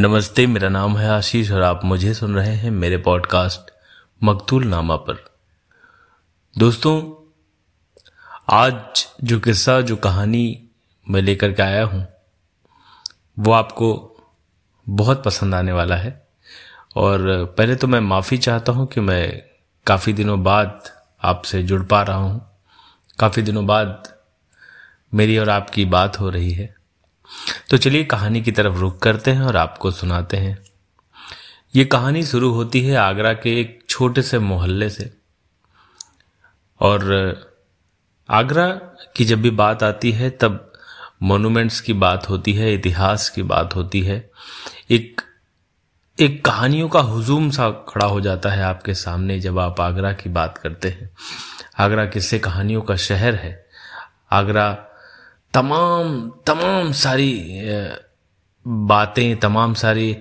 नमस्ते, मेरा नाम है आशीष और आप मुझे सुन रहे हैं मेरे पॉडकास्ट मकतूल नामा पर। दोस्तों, आज जो किस्सा, जो कहानी मैं लेकर के आया हूँ, वो आपको बहुत पसंद आने वाला है। और पहले तो मैं माफ़ी चाहता हूँ कि मैं काफ़ी दिनों बाद आपसे जुड़ पा रहा हूँ। काफ़ी दिनों बाद मेरी और आपकी बात हो रही है। तो चलिए कहानी की तरफ़ रुख करते हैं और आपको सुनाते हैं। ये कहानी शुरू होती है आगरा के एक छोटे से मोहल्ले से। और, आगरा की जब भी बात आती है, तब मोनूमेंट्स की बात होती है, इतिहास की बात होती है। एक एक कहानियों का हुजूम सा खड़ा हो जाता है आपके सामने जब आप आगरा की बात करते हैं। आगरा किससे कहानियों का शहर है। आगरा तमाम तमाम सारी बातें, तमाम सारी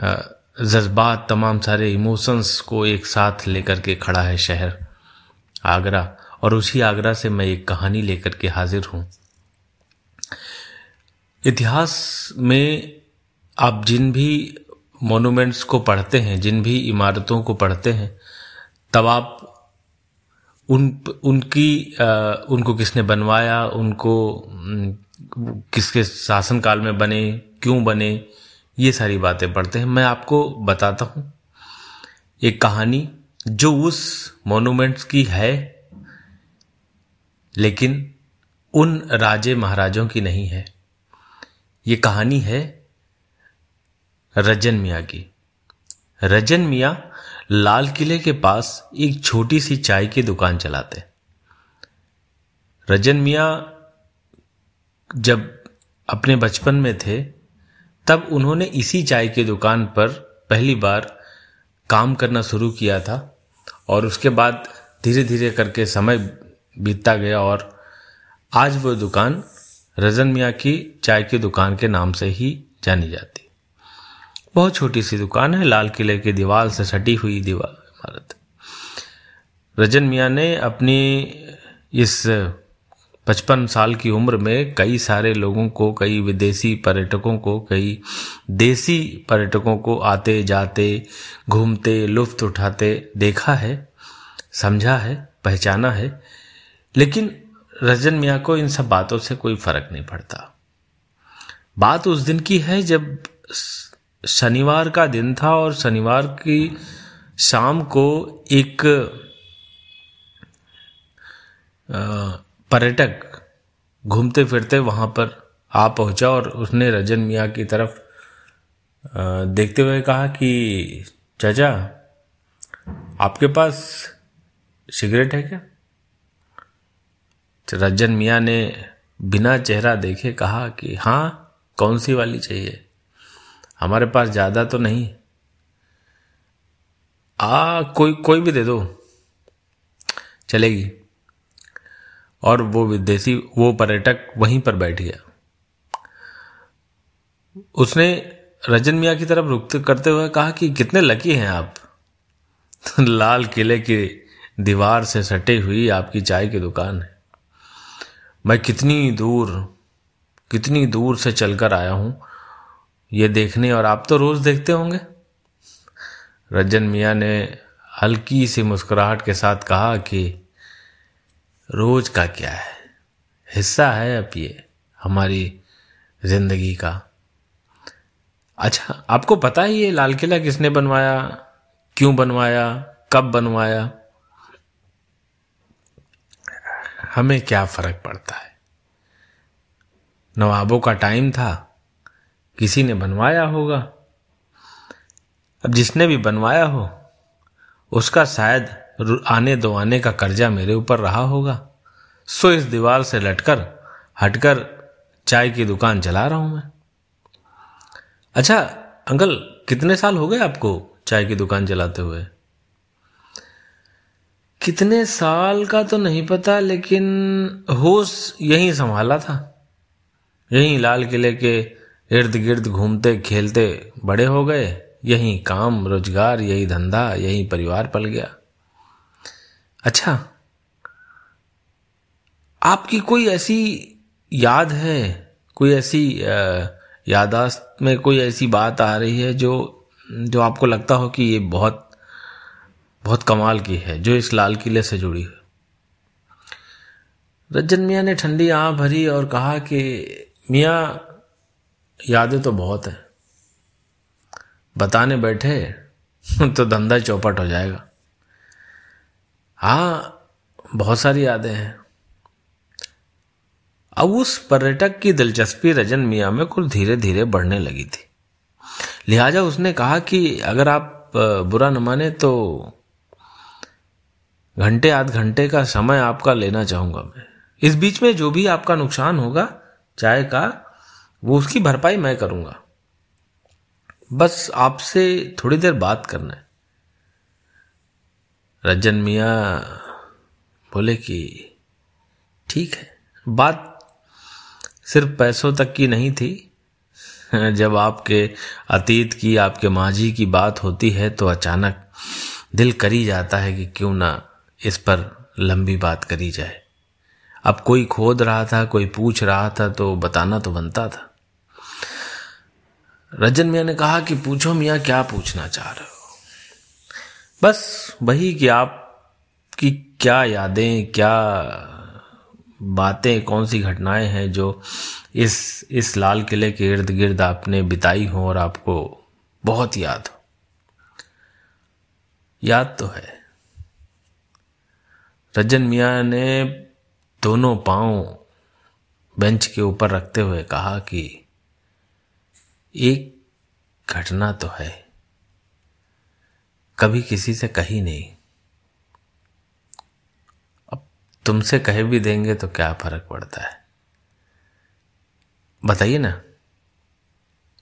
जज्बात, तमाम सारे इमोशंस को एक साथ लेकर के खड़ा है शहर, आगरा। और उसी आगरा से मैं एक कहानी लेकर के हाजिर हूँ। इतिहास में आप जिन भी मोनूमेंट्स को पढ़ते हैं, जिन भी इमारतों को पढ़ते हैं, तब आप उन उनकी आ, उनको किसने बनवाया उनको किसके शासनकाल में बने क्यों बने ये सारी बातें पढ़ते हैं। मैं आपको बताता हूँ। एक कहानी जो उस मोनूमेंट्स की है लेकिन उन राजे महाराजों की नहीं है। ये कहानी है रजन मिया की। रजन मिया लाल किले के पास एक छोटी सी चाय की दुकान चलाते। रजन मिया जब अपने बचपन में थे, तब उन्होंने इसी चाय की दुकान पर पहली बार काम करना शुरू किया था और उसके बाद धीरे धीरे करके समय बीतता गया और आज वो दुकान रजन मिया की चाय की दुकान के नाम से ही जानी जाती। बहुत छोटी सी दुकान है, लाल किले की दीवार से सटी हुई दीवार इमारत। रजन मिया ने अपनी इस पचपन साल की उम्र में कई सारे लोगों को, कई विदेशी पर्यटकों को, कई देसी पर्यटकों को आते, जाते, घूमते, लुफ्त उठाते देखा है, समझा है, पहचाना है, लेकिन रजन मिया को इन सब बातों से कोई फ़र्क नहीं पड़ता। बात उस दिन की है जब शनिवार का दिन था और शनिवार की शाम को एक पर्यटक घूमते फिरते वहाँ पर आ पहुँचा और उसने रजन मिया की तरफ़ देखते हुए कहा कि, चाचा, आपके पास सिगरेट है क्या? रजन मिया ने बिना चेहरा देखे कहा कि हाँ कौन सी वाली चाहिए? हमारे पास ज़्यादा तो नहीं। आ, कोई कोई भी दे दो। चलेगी। और वो विदेशी, वो पर्यटक वहीं पर बैठ गया। उसने रजन मिया की तरफ़ रुक करते हुए कहा कि कितने लकी हैं आप। लाल किले की दीवार से सटे हुई आपकी चाय की दुकान है। मैं कितनी दूर कितनी दूर से चलकर आया हूँ। ये देखने और आप तो रोज देखते होंगे। रजन मिया ने हल्की सी मुस्कुराहट के साथ कहा कि रोज का क्या है? हिस्सा है अब ये हमारी ज़िंदगी का। अच्छा आपको पता ही ये लाल किला किसने बनवाया? क्यों बनवाया? कब बनवाया? हमें क्या फ़र्क पड़ता है? नवाबों का टाइम था। किसी ने बनवाया होगा। अब जिसने भी बनवाया हो, उसका शायद आने दो आने का कर्जा मेरे ऊपर रहा होगा। सो इस दीवार से लटकर, हटकर चाय की दुकान चला रहा हूँ मैं। अच्छा अंकल, कितने साल हो गए आपको चाय की दुकान चलाते हुए? कितने साल का तो नहीं पता, लेकिन होश यही संभाला था। यही लाल किले के इर्द गिर्द घूमते, खेलते, बड़े हो गए। यही काम, रोज़गार, यही धंधा, यही परिवार पल गया। अच्छा आपकी कोई ऐसी याद है? कोई ऐसी यादाश्त में कोई ऐसी बात आ रही है जो जो आपको लगता हो कि ये बहुत बहुत कमाल की है, जो इस लाल किले से जुड़ी है? रज्जन मियाँ ने ठंडी आँख भरी और कहा कि, मियाँ यादें तो बहुत हैं। बताने बैठे तो धंधा चौपट हो जाएगा। हाँ बहुत सारी यादें हैं। अब उस पर्यटक की दिलचस्पी रजन मियाँ में कुछ धीरे धीरे बढ़ने लगी थी। लिहाजा उसने कहा कि अगर आप बुरा न माने तो घंटे आध घंटे का समय आपका लेना चाहूँगा मैं। इस बीच में जो भी आपका नुकसान होगा, चाय का वो उसकी भरपाई मैं करूँगा। बस आपसे थोड़ी देर बात करना है। रजन मिया बोले कि, ठीक है, बात सिर्फ़ पैसों तक की नहीं थी। जब आपके अतीत की, आपके माजी की बात होती है तो अचानक दिल करी जाता है कि क्यों ना इस पर लंबी बात करी जाए। अब कोई खोद रहा था, कोई पूछ रहा था तो बताना तो बनता था। रजन मियाँ ने कहा कि पूछो, मियाँ, क्या पूछना चाह रहे हो? बस वही कि आप की क्या यादें, क्या बातें, कौन सी घटनाएँ हैं जो इस इस लाल किले के इर्द गिर्द आपने बिताई हो और आपको बहुत याद हो? याद तो है। रजन मियाँ ने दोनों पाँव बेंच के ऊपर रखते हुए कहा कि एक घटना तो है। कभी किसी से कही नहीं। अब तुमसे कहे भी देंगे तो क्या फ़र्क पड़ता है? बताइए ना,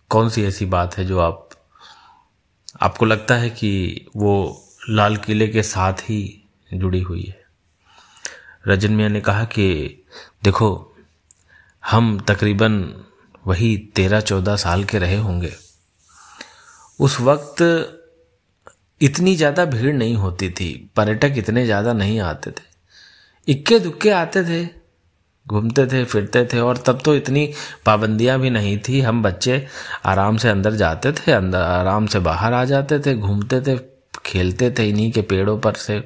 कौन सी ऐसी बात है जो आप, आपको लगता है कि वो लाल किले के साथ ही जुड़ी हुई है? रजन मिया ने कहा कि, देखो, हम तकरीबन वही तेरह चौदह साल के रहे होंगे। उस वक्त इतनी ज़्यादा भीड़ नहीं होती थी, पर्यटक इतने ज़्यादा नहीं आते थे। इक्के दुक्के आते थे, घूमते थे, फिरते थे, और तब तो इतनी पाबंदियाँ भी नहीं थी। हम बच्चे आराम से अंदर जाते थे, अंदर आराम से बाहर आ जाते थे, घूमते थे, खेलते थे इन्हीं के पेड़ों पर से।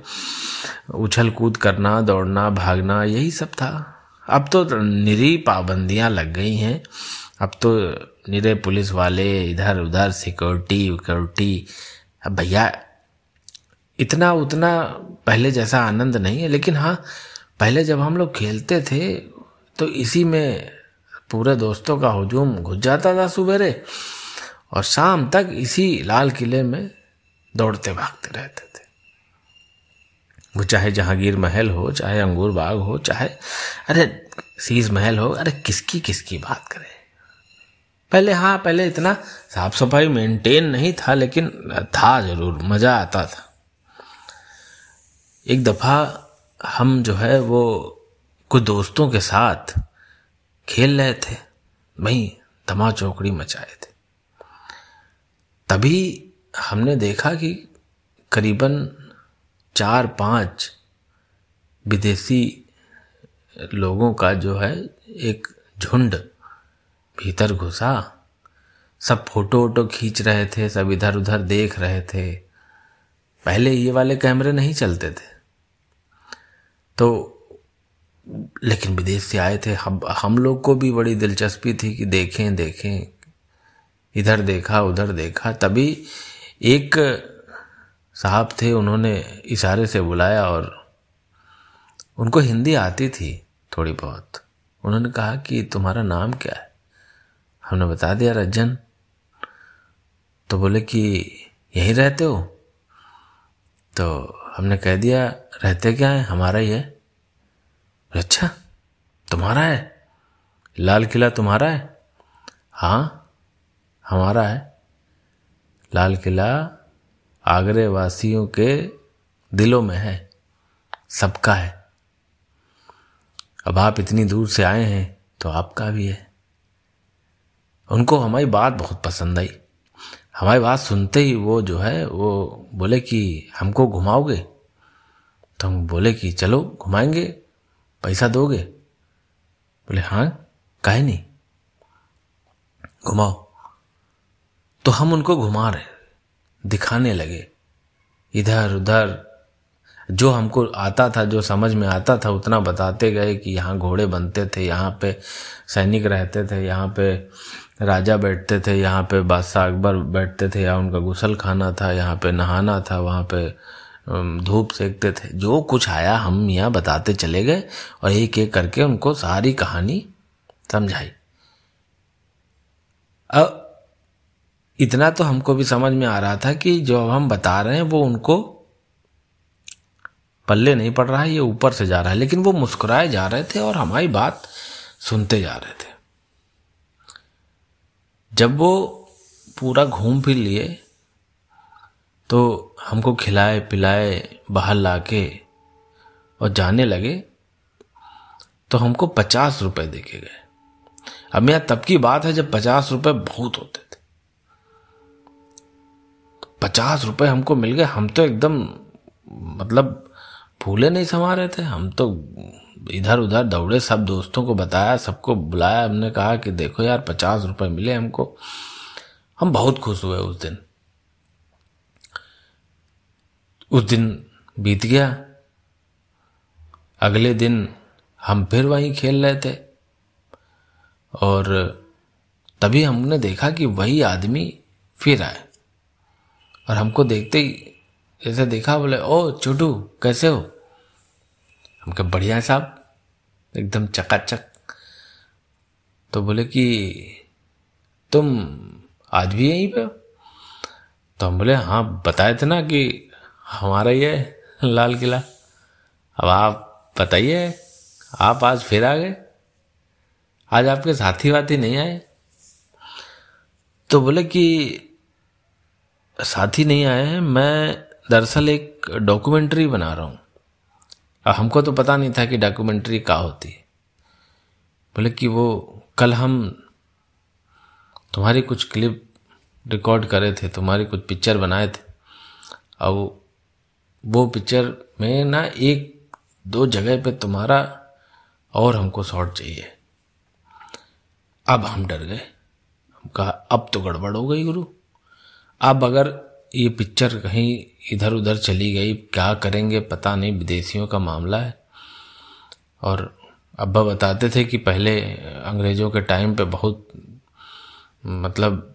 उछल कूद करना, दौड़ना, भागना, यही सब था। अब तो निरी पाबंदियाँ लग गई हैं। अब तो निरे पुलिस वाले इधर उधर, सिक्योरिटी, विक्योरिटी। अब भैया, इतना उतना पहले जैसा आनंद नहीं है, लेकिन हाँ पहले जब हम लोग खेलते थे तो इसी में पूरे दोस्तों का हजूम घुस जाता था सुबेरे, और शाम तक इसी लाल किले में दौड़ते भागते रहते थे। वो चाहे जहांगीर महल हो, चाहे अंगूर बाग हो, चाहे, अरे, सीज महल हो, अरे, किसकी किसकी बात करें? पहले हाँ पहले इतना साफ़ सफ़ाई मेंटेन नहीं था, लेकिन था ज़रूर, मज़ा आता था। एक दफ़ा हम जो है, वो कुछ दोस्तों के साथ खेल रहे थे, वहीं धमा चौकड़ी मचाए थे। तभी हमने देखा कि करीबन चार, पाँच विदेशी लोगों का जो है, एक झुंड भीतर घुसा। सब फ़ोटो वोटो खींच रहे थे, सब इधर उधर देख रहे थे। पहले ये वाले कैमरे नहीं चलते थे। तो लेकिन विदेश से आए थे। हम हम लोग को भी बड़ी दिलचस्पी थी कि देखें देखें। इधर देखा, उधर देखा। तभी एक साहब थे, उन्होंने इशारे से बुलाया और उनको हिंदी आती थी थोड़ी बहुत। उन्होंने कहा कि तुम्हारा नाम क्या है? हमने बता दिया रज्जन। तो बोले कि यहीं रहते हो? तो हमने कह दिया, रहते क्या है? हमारा ही है। अच्छा तुम्हारा है? लाल किला तुम्हारा है? हाँ हमारा है। लाल किला आगरे वासियों के दिलों में है। सबका है। अब आप इतनी दूर से आए हैं तो आपका भी है। उनको हमारी बात बहुत पसंद आई। हमारी बात सुनते ही वो जो है, वो बोले कि, हमको घुमाओगे? तो हम बोले कि, चलो, घुमाएँगे, पैसा दोगे? बोले हाँ काहे नहीं, घुमाओ। तो हम उनको घुमा रहे, दिखाने लगे, इधर उधर। जो हमको आता था, जो समझ में आता था, उतना बताते गए कि यहाँ घोड़े बनते थे, यहाँ पे सैनिक रहते थे, यहाँ पे राजा बैठते थे, यहाँ पे बादशाह अकबर बैठते थे, या उनका गुसल खाना था, यहाँ पे नहाना था, वहाँ पे धूप सेकते थे। जो कुछ आया, हम यहाँ बताते चले गए और एक एक करके उनको सारी कहानी समझाई। अब इतना तो हमको भी समझ में आ रहा था कि जो हम बता रहे हैं, वो उनको पल्ले नहीं पड़ रहा है, ये ऊपर से जा रहा है, लेकिन वो मुस्कुराए जा रहे थे और हमारी बात सुनते जा रहे थे। जब वो पूरा घूम फिर लिए तो हमको खिलाए, पिलाए, बाहर ला के और जाने लगे तो हमको पचास रुपए देखे गए। अब मेरा तब की बात है जब पचास रुपए बहुत होते थे। पचास रुपए हमको मिल गए, हम तो एकदम मतलब फूले नहीं समा रहे थे, हम तो इधर उधर दौड़े, सब दोस्तों को बताया, सबको बुलाया, हमने कहा कि देखो यार, पचास रुपए मिले हमको। हम बहुत खुश हुए उस दिन। उस दिन बीत गया। अगले दिन हम फिर वहीं खेल रहे थे। और तभी हमने देखा कि वही आदमी फिर आए और हमको देखते ही ऐसे देखा, बोले, ओ, छोटू, कैसे हो? हम कहा, बढ़िया साहब। एकदम चकाचक। तो बोले कि, तुम आज भी यहीं पे तो हम बोले हाँ बताए थे ना कि हमारा है लाल किला। अब आप बताइए, आप आज फिर आ गए? आज आपके साथी वाथी नहीं आए? तो बोले कि, साथी नहीं आए हैं, मैं दरअसल एक डॉक्यूमेंट्री बना रहा हूँ। हमको तो पता नहीं था कि डॉक्यूमेंट्री क्या होती है। बोले कि वो, कल हम तुम्हारी कुछ क्लिप रिकॉर्ड करे थे, तुम्हारी कुछ पिक्चर बनाए थे। अब वो पिक्चर में ना एक, दो जगह पे तुम्हारा और हमको शॉट चाहिए। अब हम डर गए। हम कहा अब तो गड़बड़ हो गई गुरु। अब अगर ये पिक्चर कहीं इधर उधर चली गई। क्या करेंगे पता नहीं, विदेशियों का मामला है। और अब्बा बताते थे कि पहले अंग्रेज़ों के टाइम पे बहुत मतलब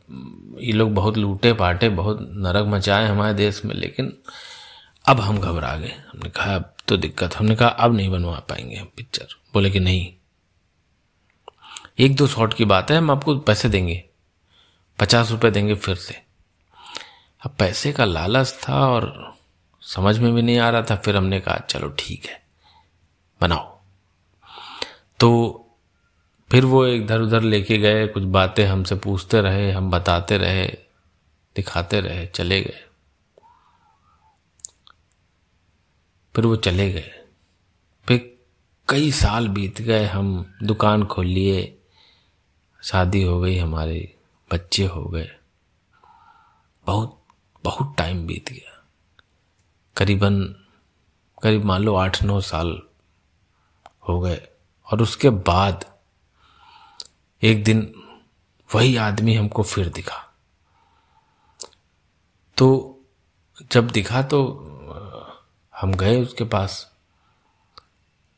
ये लोग बहुत लूटे पाटे बहुत नरक मचाए हमारे देश में, लेकिन अब हम घबरा गए। हमने कहा, अब तो दिक्कत हमने कहा, अब नहीं बनवा पाएँगे हम पिक्चर। बोले कि, नहीं। एक दो शॉट की बात है, हम आपको पैसे देंगे। पचास रुपये देंगे फिर से। अब पैसे का लालच था और समझ में भी नहीं आ रहा था, फिर हमने कहा, चलो ठीक है, बनाओ। तो फिर वो इधर उधर लेके गए, कुछ बातें हमसे पूछते रहे, हम बताते रहे, दिखाते रहे, चले गए। फिर वो चले गए। फिर कई साल बीत गए, हम दुकान खोल लिए, शादी हो गई, हमारे बच्चे हो गए। बहुत बहुत टाइम बीत गया। करीबन, करीब मान लो आठ नौ साल हो गए। और उसके बाद एक दिन वही आदमी हमको फिर दिखा। तो जब दिखा तो हम गए उसके पास।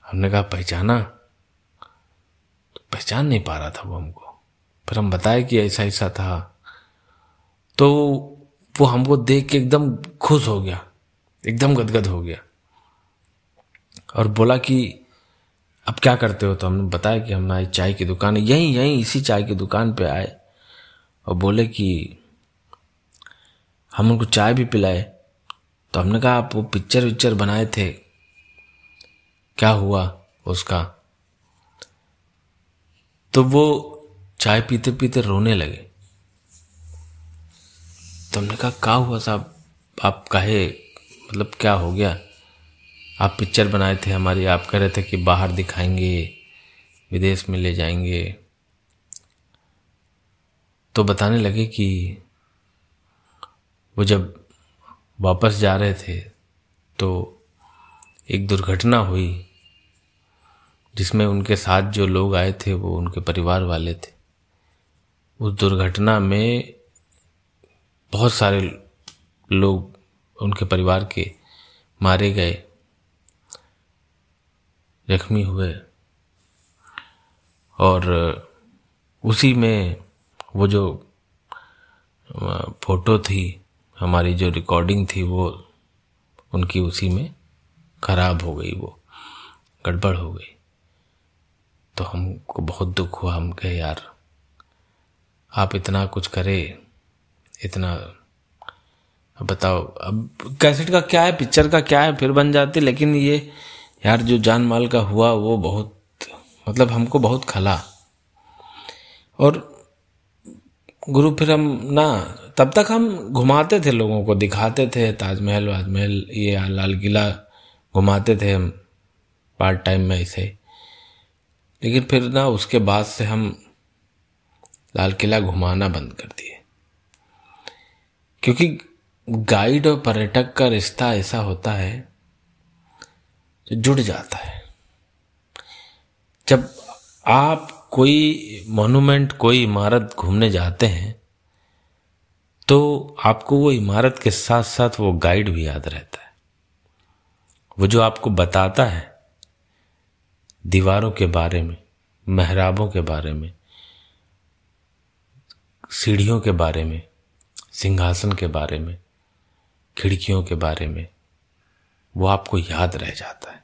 हमने कहा, पहचाना? तो पहचान नहीं पा रहा था वो हमको। फिर हम बताए कि ऐसा ऐसा था। तो वो हमको देख के एकदम खुश हो गया। एकदम गदगद हो गया। और बोला कि, अब क्या करते हो? तो हमने बताया कि हमारी चाय की दुकान है यहीं यहीं इसी चाय की दुकान पे आए और बोले कि, हम उनको चाय भी पिलाए। तो हमने कहा, आप वो पिक्चर विक्चर बनाए थे। क्या हुआ उसका? तो वो चाय पीते पीते रोने लगे। तो हमने कहा, क्या हुआ साहब? आप कहे? मतलब क्या हो गया? आप पिक्चर बनाए थे हमारी। आप कह रहे थे कि बाहर दिखाएँगे, विदेश में ले जाएँगे। तो बताने लगे कि वो जब वापस जा रहे थे तो एक दुर्घटना हुई, जिसमें उनके साथ जो लोग आए थे, वो उनके परिवार वाले थे। उस दुर्घटना में बहुत सारे लोग उनके परिवार के मारे गए, जख्मी हुए। और उसी में वो जो फ़ोटो थी, हमारी जो रिकॉर्डिंग थी, वो उनकी उसी में खराब हो गई, वो गड़बड़ हो गई। तो हमको बहुत दुख हुआ, हम कहे, यार, आप इतना कुछ करे इतना। बताओ, अब कैसेट का क्या है, पिक्चर का क्या है, फिर बन जाती, लेकिन ये यार जो जान माल का हुआ, वो बहुत मतलब हमको बहुत खला। और गुरु फिर हम ना, तब तक हम घुमाते थे लोगों को, दिखाते थे, ताजमहल, वाजमहल, ये लाल किला, घुमाते थे हम पार्ट टाइम में ऐसे लेकिन फिर ना, उसके बाद से हम लाल किला घुमाना बंद कर दिए। क्योंकि गाइड और पर्यटक का रिश्ता ऐसा होता है जो जुड़ जाता है। जब आप कोई मोनूमेंट कोई इमारत घूमने जाते हैं तो आपको वो इमारत के साथ साथ वो गाइड भी याद रहता है। वो जो आपको बताता है, दीवारों के बारे में, महराबों के बारे में, सीढ़ियों के बारे में सिंहासन के बारे में, खिड़कियों के बारे में, वो आपको याद रह जाता है।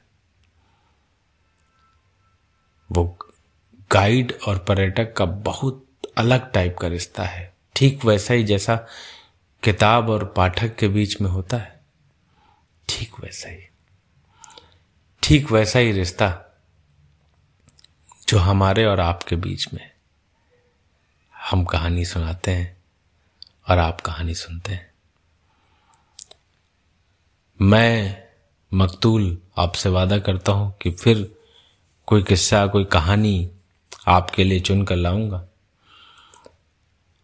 वो गाइड और पर्यटक का बहुत अलग टाइप का रिश्ता है। ठीक वैसा ही जैसा किताब और पाठक के बीच में होता है। ठीक वैसा ही। ठीक वैसा ही रिश्ता जो हमारे और आपके बीच में हम कहानी सुनाते हैं। और आप कहानी सुनते हैं। मैं मकतूल आपसे वादा करता हूँ कि फिर कोई किस्सा, कोई कहानी आपके लिए चुन कर लाऊँगा।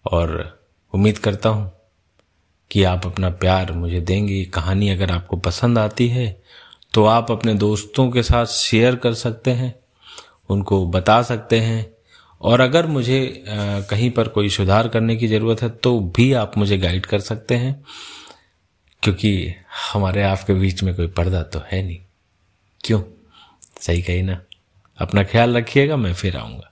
और उम्मीद करता हूँ कि आप अपना प्यार मुझे देंगे। कहानी अगर आपको पसंद आती है तो आप अपने दोस्तों के साथ शेयर कर सकते हैं, उनको बता सकते हैं और अगर मुझे कहीं पर कोई सुधार करने की ज़रूरत है तो भी आप मुझे गाइड कर सकते हैं, क्योंकि हमारे आपके बीच में कोई पर्दा तो है नहीं। क्यों? सही कही ना? अपना ख्याल रखिएगा, मैं फिर आऊँगा।